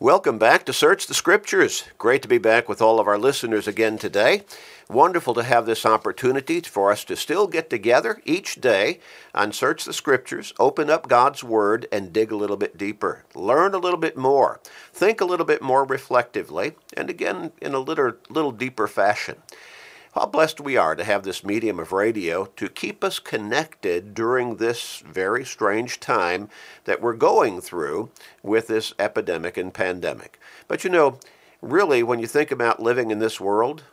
Welcome back to Search the Scriptures. Great to be back with all of our listeners again today. Wonderful to have this opportunity for us to still get together each day and search the Scriptures, open up God's Word, and dig a little bit deeper. Learn a little bit more. Think a little bit more reflectively, and again in a little, little deeper fashion. How blessed we are to have this medium of radio to keep us connected during this very strange time that we're going through with this epidemic and pandemic. But you know, really, when you think about living in this world,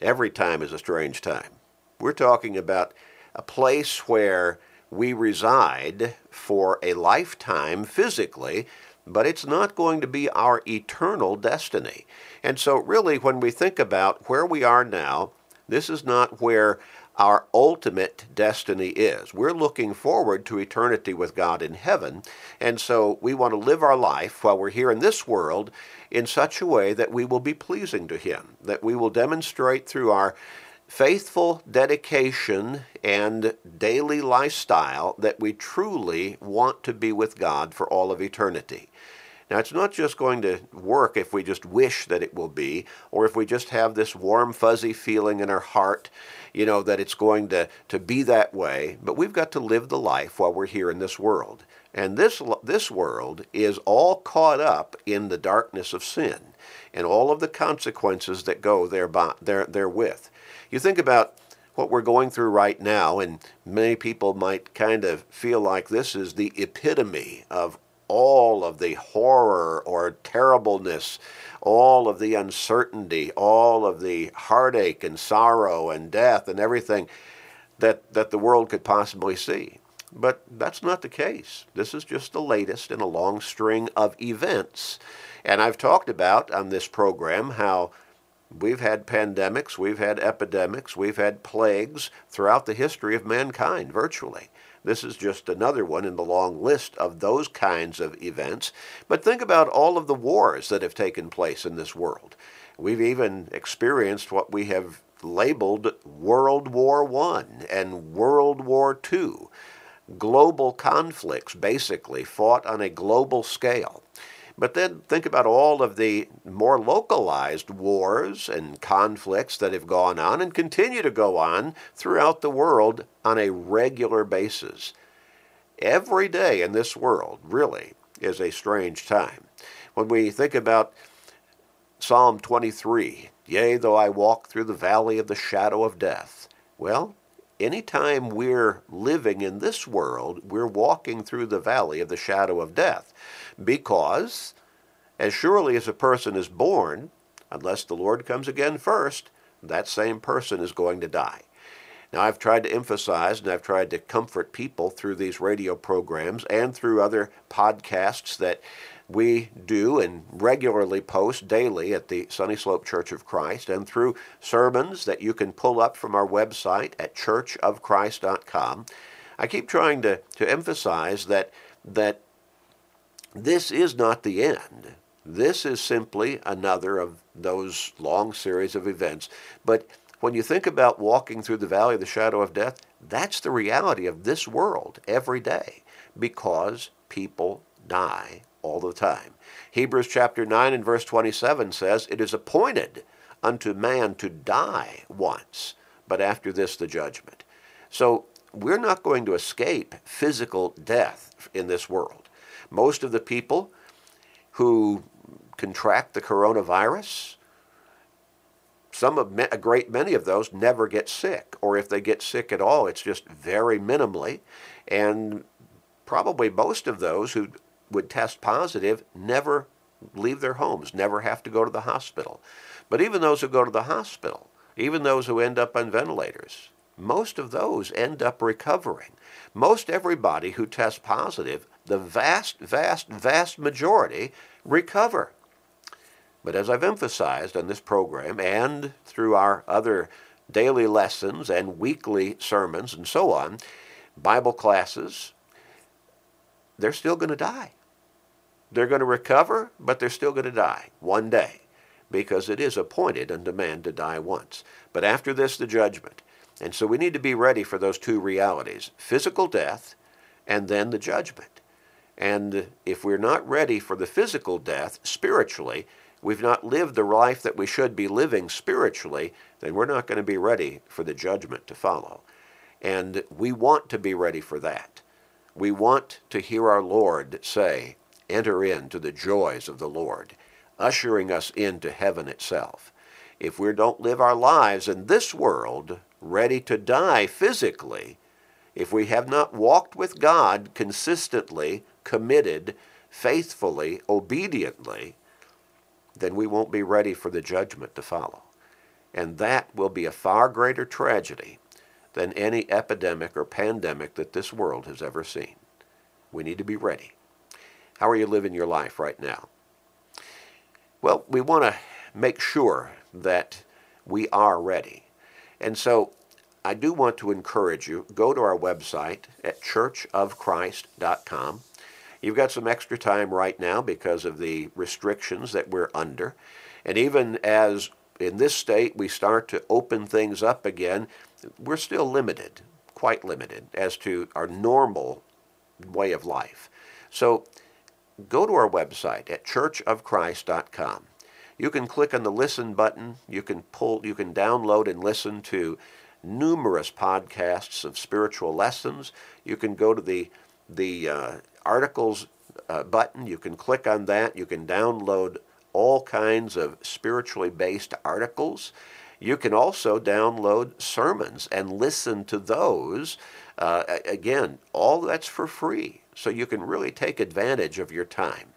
every time is a strange time. We're talking about a place where we reside for a lifetime physically, but it's not going to be our eternal destiny. And so, really, when we think about where we are now, this is not where our ultimate destiny is. We're looking forward to eternity with God in heaven, and so we want to live our life while we're here in this world in such a way that we will be pleasing to Him, that we will demonstrate through our faithful dedication and daily lifestyle that we truly want to be with God for all of eternity. Now, it's not just going to work if we just wish that it will be, or if we just have this warm, fuzzy feeling in our heart, you know, that it's going to, to be that way. But we've got to live the life while we're here in this world. And this, this world is all caught up in the darkness of sin and all of the consequences that go thereby, there, therewith. You think about what we're going through right now, and many people might kind of feel like this is the epitome of all of the horror or terribleness, all of the uncertainty, all of the heartache and sorrow and death and everything that, that the world could possibly see. But that's not the case. This is just the latest in a long string of events. And I've talked about on this program how we've had pandemics, we've had epidemics, we've had plagues throughout the history of mankind, virtually. This is just another one in the long list of those kinds of events. But think about all of the wars that have taken place in this world. We've even experienced what we have labeled World War I and World War II. Global conflicts, basically, fought on a global scale. But then think about all of the more localized wars and conflicts that have gone on and continue to go on throughout the world on a regular basis. Every day in this world, really, is a strange time. When we think about Psalm 23, Yea, though I walk through the valley of the shadow of death. Well, anytime we're living in this world, we're walking through the valley of the shadow of death. Because, as surely as a person is born, unless the Lord comes again first, that same person is going to die. Now, I've tried to emphasize and I've tried to comfort people through these radio programs and through other podcasts that we do and regularly post daily at the Sunny Slope Church of Christ and through sermons that you can pull up from our website at churchofchrist.com. I keep trying to, to emphasize that, that this is not the end. This is simply another of those long series of events. But when you think about walking through the valley of the shadow of death, that's the reality of this world every day because people die all the time. Hebrews chapter 9 and verse 27 says, It is appointed unto man to die once, but after this the judgment. So we're not going to escape physical death in this world. Most of the people who contract the coronavirus, some of a great many of those never get sick, or if they get sick at all, it's just very minimally. And probably most of those who would test positive never leave their homes, never have to go to the hospital. But even those who go to the hospital, even those who end up on ventilators, most of those end up recovering. Most everybody who tests positive, the vast, vast, vast majority recover. But as I've emphasized on this program and through our other daily lessons and weekly sermons and so on, Bible classes, they're still going to die. They're going to recover, but they're still going to die one day because it is appointed unto man to die once. But after this, the judgment. And so we need to be ready for those two realities physical death and then the judgment. And if we're not ready for the physical death spiritually, we've not lived the life that we should be living spiritually, then we're not going to be ready for the judgment to follow. And we want to be ready for that. We want to hear our Lord say, Enter into the joys of the Lord, ushering us into heaven itself. If we don't live our lives in this world ready to die physically, if we have not walked with God consistently, committed, faithfully, obediently, then we won't be ready for the judgment to follow. And that will be a far greater tragedy than any epidemic or pandemic that this world has ever seen. We need to be ready. How are you living your life right now? Well, we want to make sure that we are ready. And so I do want to encourage you, go to our website at churchofchrist.com. You've got some extra time right now because of the restrictions that we're under. And even as in this state we start to open things up again, we're still limited, quite limited, as to our normal way of life. So go to our website at churchofchrist.com. You can click on the listen button. You can pull, you can download and listen to numerous podcasts of spiritual lessons. You can go to the the uh, articles uh, button. You can click on that. You can download all kinds of spiritually based articles. You can also download sermons and listen to those. Uh, again, all that's for free, so you can really take advantage of your time.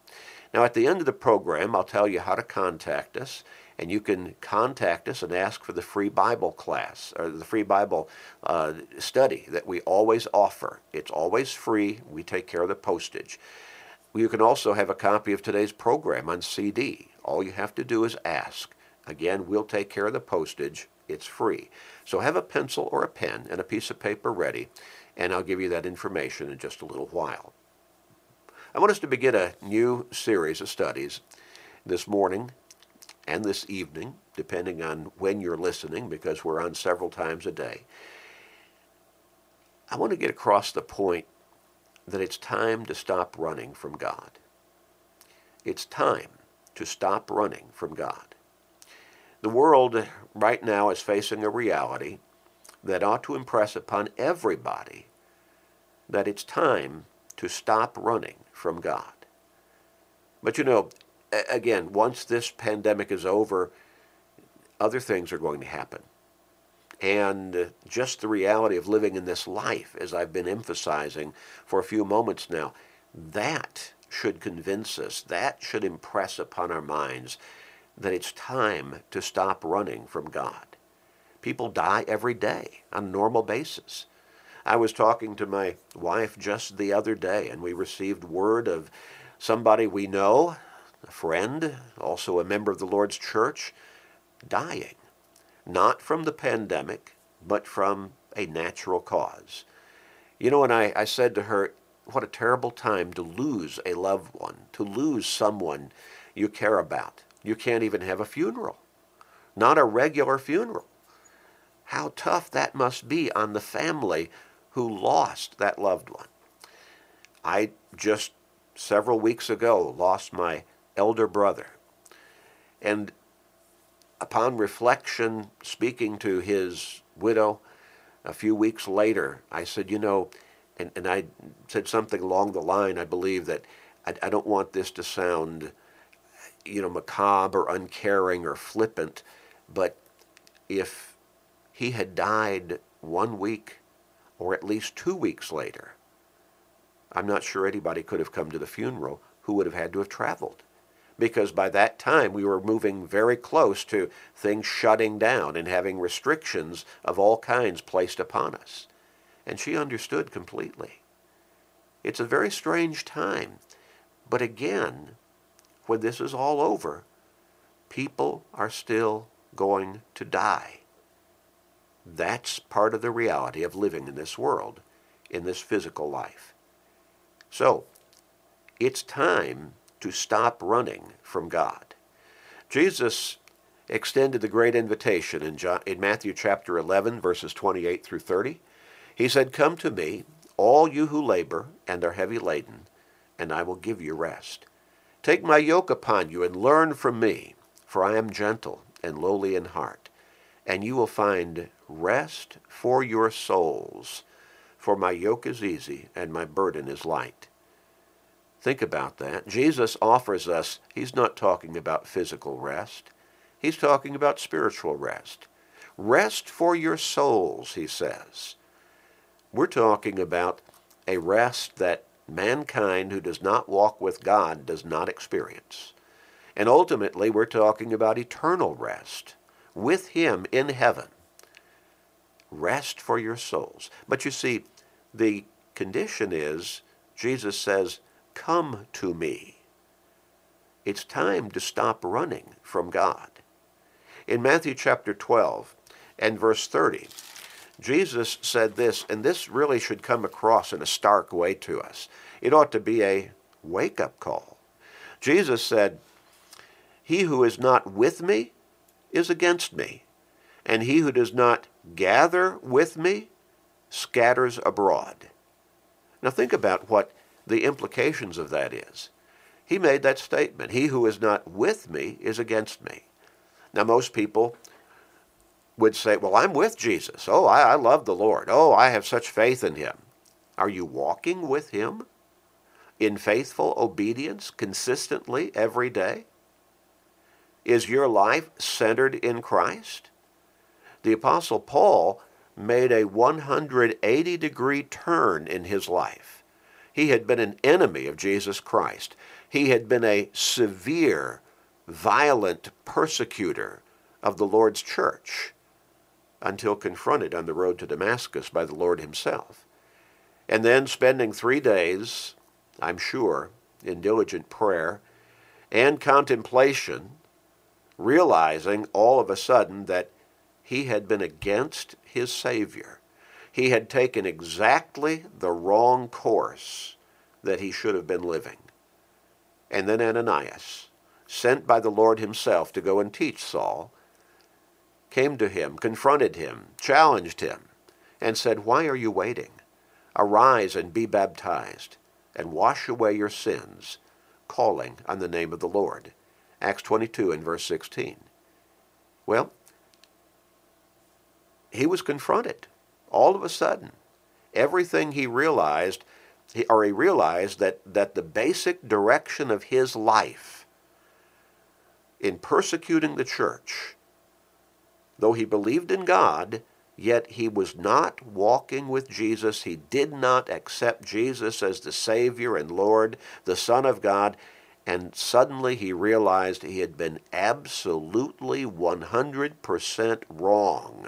Now, at the end of the program, I'll tell you how to contact us and you can contact us and ask for the free Bible class or the free Bible uh, study that we always offer. It's always free. We take care of the postage. You can also have a copy of today's program on CD. All you have to do is ask. Again, we'll take care of the postage. It's free. So have a pencil or a pen and a piece of paper ready, and I'll give you that information in just a little while. I want us to begin a new series of studies this morning and this evening, depending on when you're listening, because we're on several times a day. I want to get across the point that it's time to stop running from God. It's time to stop running from God. The world right now is facing a reality that ought to impress upon everybody that it's time to stop running from God. But you know, again, once this pandemic is over, other things are going to happen. And just the reality of living in this life, as I've been emphasizing for a few moments now, that should convince us, that should impress upon our minds that it's time to stop running from God. People die every day on a normal basis. I was talking to my wife just the other day, and we received word of somebody we know a friend, also a member of the Lord's church, dying, not from the pandemic, but from a natural cause. You know, and I, I said to her, what a terrible time to lose a loved one, to lose someone you care about. You can't even have a funeral, not a regular funeral. How tough that must be on the family who lost that loved one. I just several weeks ago lost my elder brother. And upon reflection, speaking to his widow a few weeks later, I said, you know, and, and I said something along the line, I believe, that I, I don't want this to sound, you know, macabre or uncaring or flippant, but if he had died one week or at least two weeks later, I'm not sure anybody could have come to the funeral who would have had to have traveled because by that time we were moving very close to things shutting down and having restrictions of all kinds placed upon us. And she understood completely. It's a very strange time. But again, when this is all over, people are still going to die. That's part of the reality of living in this world, in this physical life. So, it's time to stop running from God. Jesus extended the great invitation in, John, in Matthew chapter 11, verses 28 through 30. He said, Come to me, all you who labor and are heavy laden, and I will give you rest. Take my yoke upon you and learn from me, for I am gentle and lowly in heart, and you will find rest for your souls. For my yoke is easy and my burden is light. Think about that. Jesus offers us, he's not talking about physical rest. He's talking about spiritual rest. Rest for your souls, he says. We're talking about a rest that mankind who does not walk with God does not experience. And ultimately, we're talking about eternal rest with Him in heaven. Rest for your souls. But you see, the condition is Jesus says, Come to me. It's time to stop running from God. In Matthew chapter 12 and verse 30, Jesus said this, and this really should come across in a stark way to us. It ought to be a wake up call. Jesus said, He who is not with me is against me, and he who does not gather with me scatters abroad. Now think about what the implications of that is. He made that statement He who is not with me is against me. Now, most people would say, Well, I'm with Jesus. Oh, I, I love the Lord. Oh, I have such faith in him. Are you walking with him in faithful obedience consistently every day? Is your life centered in Christ? The Apostle Paul made a 180 degree turn in his life. He had been an enemy of Jesus Christ. He had been a severe, violent persecutor of the Lord's church until confronted on the road to Damascus by the Lord himself. And then spending three days, I'm sure, in diligent prayer and contemplation, realizing all of a sudden that he had been against his Savior. He had taken exactly the wrong course that he should have been living. And then Ananias, sent by the Lord himself to go and teach Saul, came to him, confronted him, challenged him, and said, Why are you waiting? Arise and be baptized, and wash away your sins, calling on the name of the Lord. Acts 22 and verse 16. Well, he was confronted all of a sudden. Everything he realized, or he realized that, that the basic direction of his life in persecuting the church Though he believed in God, yet he was not walking with Jesus. He did not accept Jesus as the Savior and Lord, the Son of God. And suddenly he realized he had been absolutely 100% wrong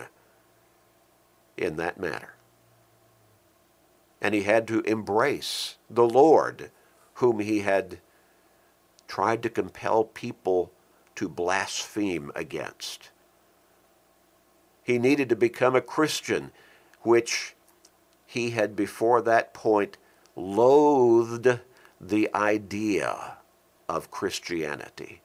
in that matter. And he had to embrace the Lord, whom he had tried to compel people to blaspheme against. He needed to become a Christian, which he had before that point loathed the idea of Christianity.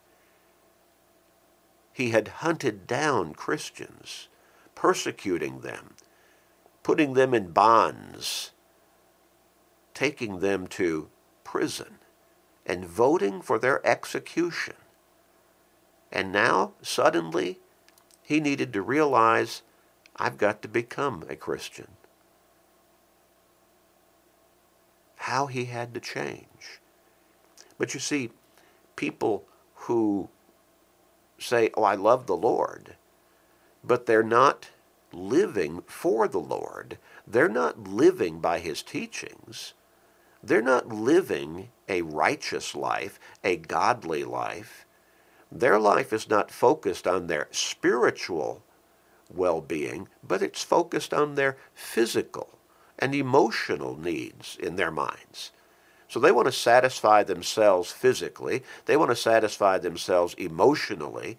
He had hunted down Christians, persecuting them, putting them in bonds, taking them to prison, and voting for their execution. And now, suddenly, he needed to realize I've got to become a Christian. How he had to change. But you see, people who say, Oh, I love the Lord, but they're not living for the Lord, they're not living by his teachings, they're not living a righteous life, a godly life their life is not focused on their spiritual well being, but it's focused on their physical and emotional needs in their minds. So they want to satisfy themselves physically, they want to satisfy themselves emotionally,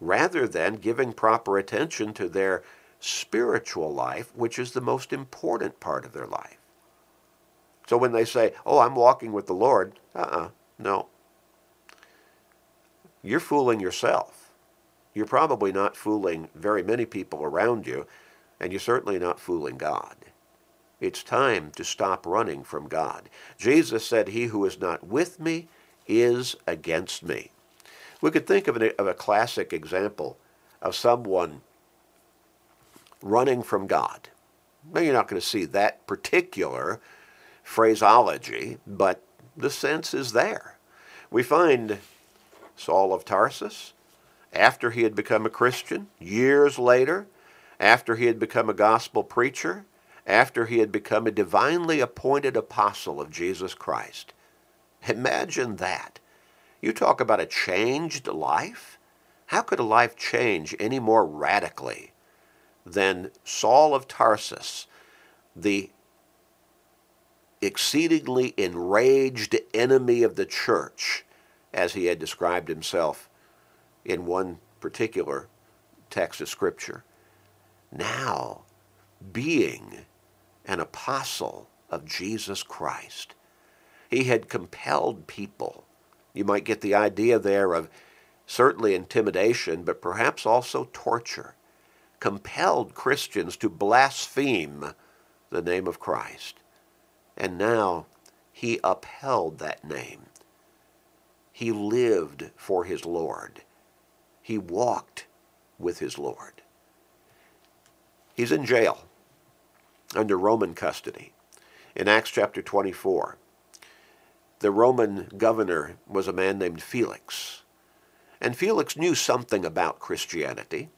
rather than giving proper attention to their spiritual life, which is the most important part of their life. So when they say, Oh, I'm walking with the Lord, uh uh-uh, uh no, you're fooling yourself. You're probably not fooling very many people around you, and you're certainly not fooling God. It's time to stop running from God. Jesus said, He who is not with me is against me. We could think of, an, of a classic example of someone running from God. Now, you're not going to see that particular phraseology, but the sense is there. We find Saul of Tarsus, after he had become a Christian, years later, after he had become a gospel preacher, after he had become a divinely appointed apostle of Jesus Christ. Imagine that. You talk about a changed life. How could a life change any more radically than Saul of Tarsus, the exceedingly enraged enemy of the church, as he had described himself in one particular text of Scripture. Now, being an apostle of Jesus Christ, he had compelled people. You might get the idea there of certainly intimidation, but perhaps also torture. Compelled Christians to blaspheme the name of Christ. And now he upheld that name. He lived for his Lord. He walked with his Lord. He's in jail under Roman custody. In Acts chapter 24, the Roman governor was a man named Felix. And Felix knew something about Christianity,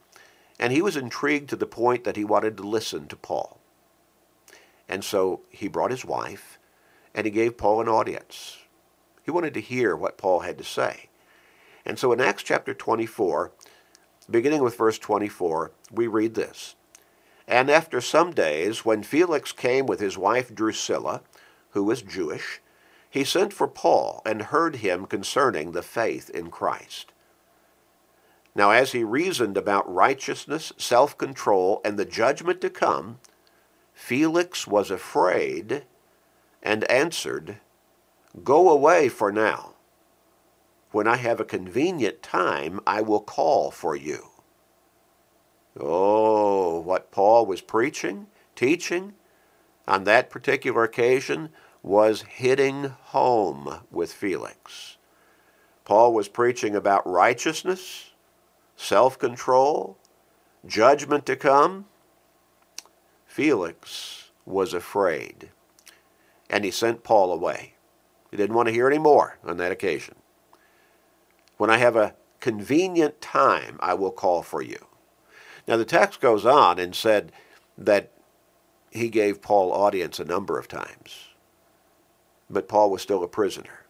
and he was intrigued to the point that he wanted to listen to Paul. And so he brought his wife and he gave Paul an audience. He wanted to hear what Paul had to say. And so in Acts chapter 24, beginning with verse 24, we read this. And after some days, when Felix came with his wife Drusilla, who was Jewish, he sent for Paul and heard him concerning the faith in Christ. Now, as he reasoned about righteousness, self control, and the judgment to come, Felix was afraid and answered, Go away for now. When I have a convenient time, I will call for you. Oh, what Paul was preaching, teaching on that particular occasion was hitting home with Felix. Paul was preaching about righteousness, self control, judgment to come, Felix was afraid, and he sent Paul away. He didn't want to hear any more on that occasion. When I have a convenient time, I will call for you. Now, the text goes on and said that he gave Paul audience a number of times, but Paul was still a prisoner.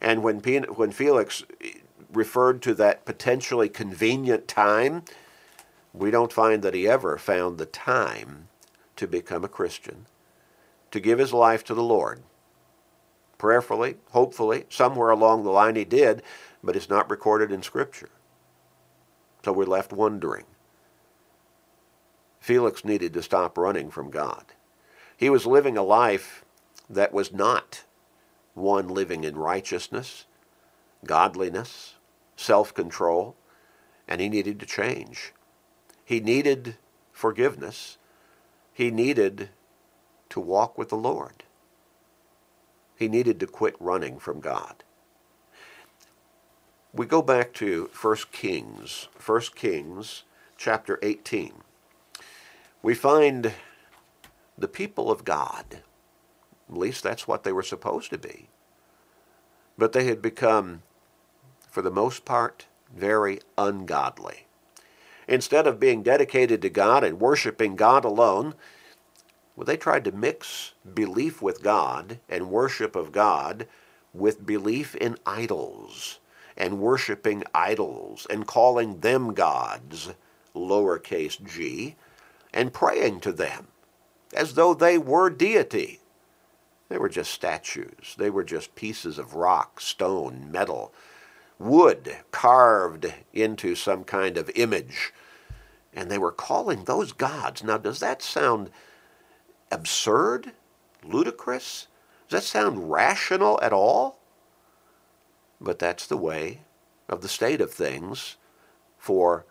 And when, when Felix referred to that potentially convenient time, we don't find that he ever found the time to become a Christian, to give his life to the Lord. Prayerfully, hopefully, somewhere along the line he did, but it's not recorded in Scripture. So we're left wondering. Felix needed to stop running from God. He was living a life that was not one living in righteousness, godliness, self control, and he needed to change. He needed forgiveness, he needed to walk with the Lord. He needed to quit running from God. We go back to 1 Kings, 1 Kings chapter 18. We find the people of God, at least that's what they were supposed to be, but they had become, for the most part, very ungodly. Instead of being dedicated to God and worshiping God alone, well, they tried to mix belief with God and worship of God with belief in idols and worshiping idols and calling them gods, lowercase g, and praying to them as though they were deity. They were just statues. They were just pieces of rock, stone, metal, wood carved into some kind of image and they were calling those gods. Now, does that sound absurd? Ludicrous? Does that sound rational at all? But that's the way of the state of things for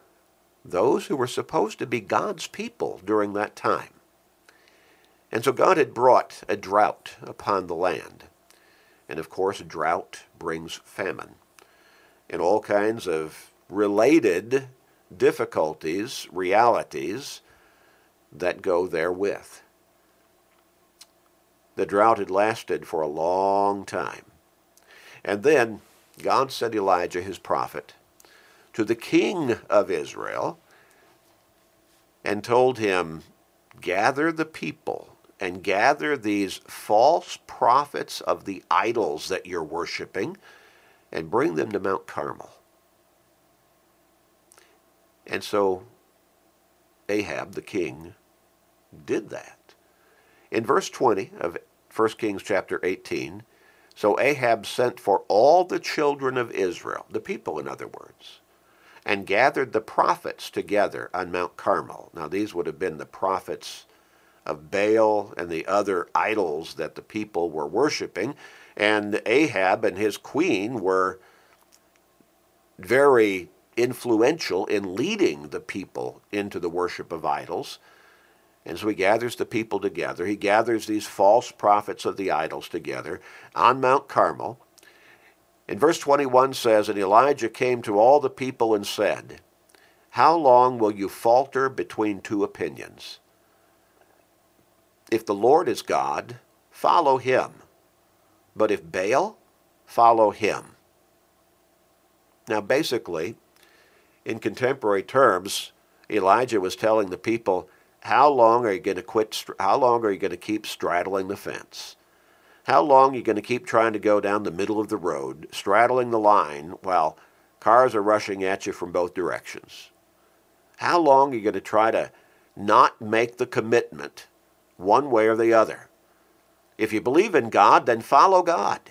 those who were supposed to be God's people during that time. And so God had brought a drought upon the land. And of course, drought brings famine and all kinds of related difficulties, realities that go therewith. The drought had lasted for a long time. And then God sent Elijah, his prophet, to the king of Israel and told him, Gather the people and gather these false prophets of the idols that you're worshiping and bring them to Mount Carmel. And so Ahab the king did that. In verse 20 of 1 Kings chapter 18, so Ahab sent for all the children of Israel, the people in other words, and gathered the prophets together on Mount Carmel. Now these would have been the prophets of Baal and the other idols that the people were worshiping. And Ahab and his queen were very influential in leading the people into the worship of idols. And so he gathers the people together. He gathers these false prophets of the idols together on Mount Carmel. And verse 21 says, And Elijah came to all the people and said, How long will you falter between two opinions? If the Lord is God, follow him. But if Baal, follow him. Now, basically, in contemporary terms, Elijah was telling the people, how long are you going to quit? How long are you going to keep straddling the fence? How long are you going to keep trying to go down the middle of the road, straddling the line while cars are rushing at you from both directions? How long are you going to try to not make the commitment one way or the other. If you believe in God, then follow God.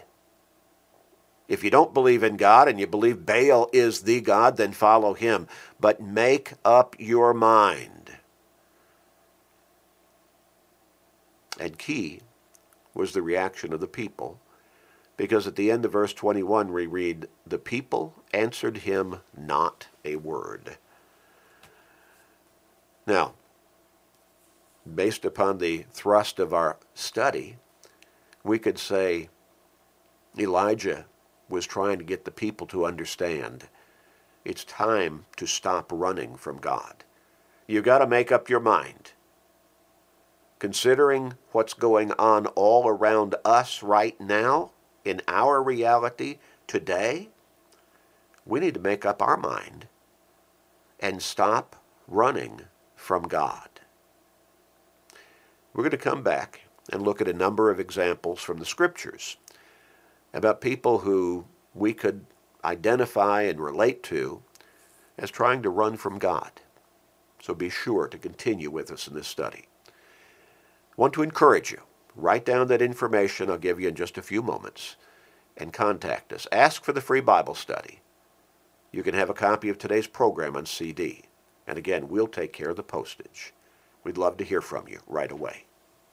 If you don't believe in God and you believe Baal is the God, then follow him. But make up your mind. And key was the reaction of the people, because at the end of verse 21 we read, The people answered him not a word. Now, based upon the thrust of our study, we could say Elijah was trying to get the people to understand it's time to stop running from God. You've got to make up your mind. Considering what's going on all around us right now, in our reality today, we need to make up our mind and stop running from God. We're going to come back and look at a number of examples from the scriptures about people who we could identify and relate to as trying to run from God. So be sure to continue with us in this study. Want to encourage you. Write down that information I'll give you in just a few moments and contact us. Ask for the free Bible study. You can have a copy of today's program on CD. And again, we'll take care of the postage. We'd love to hear from you right away.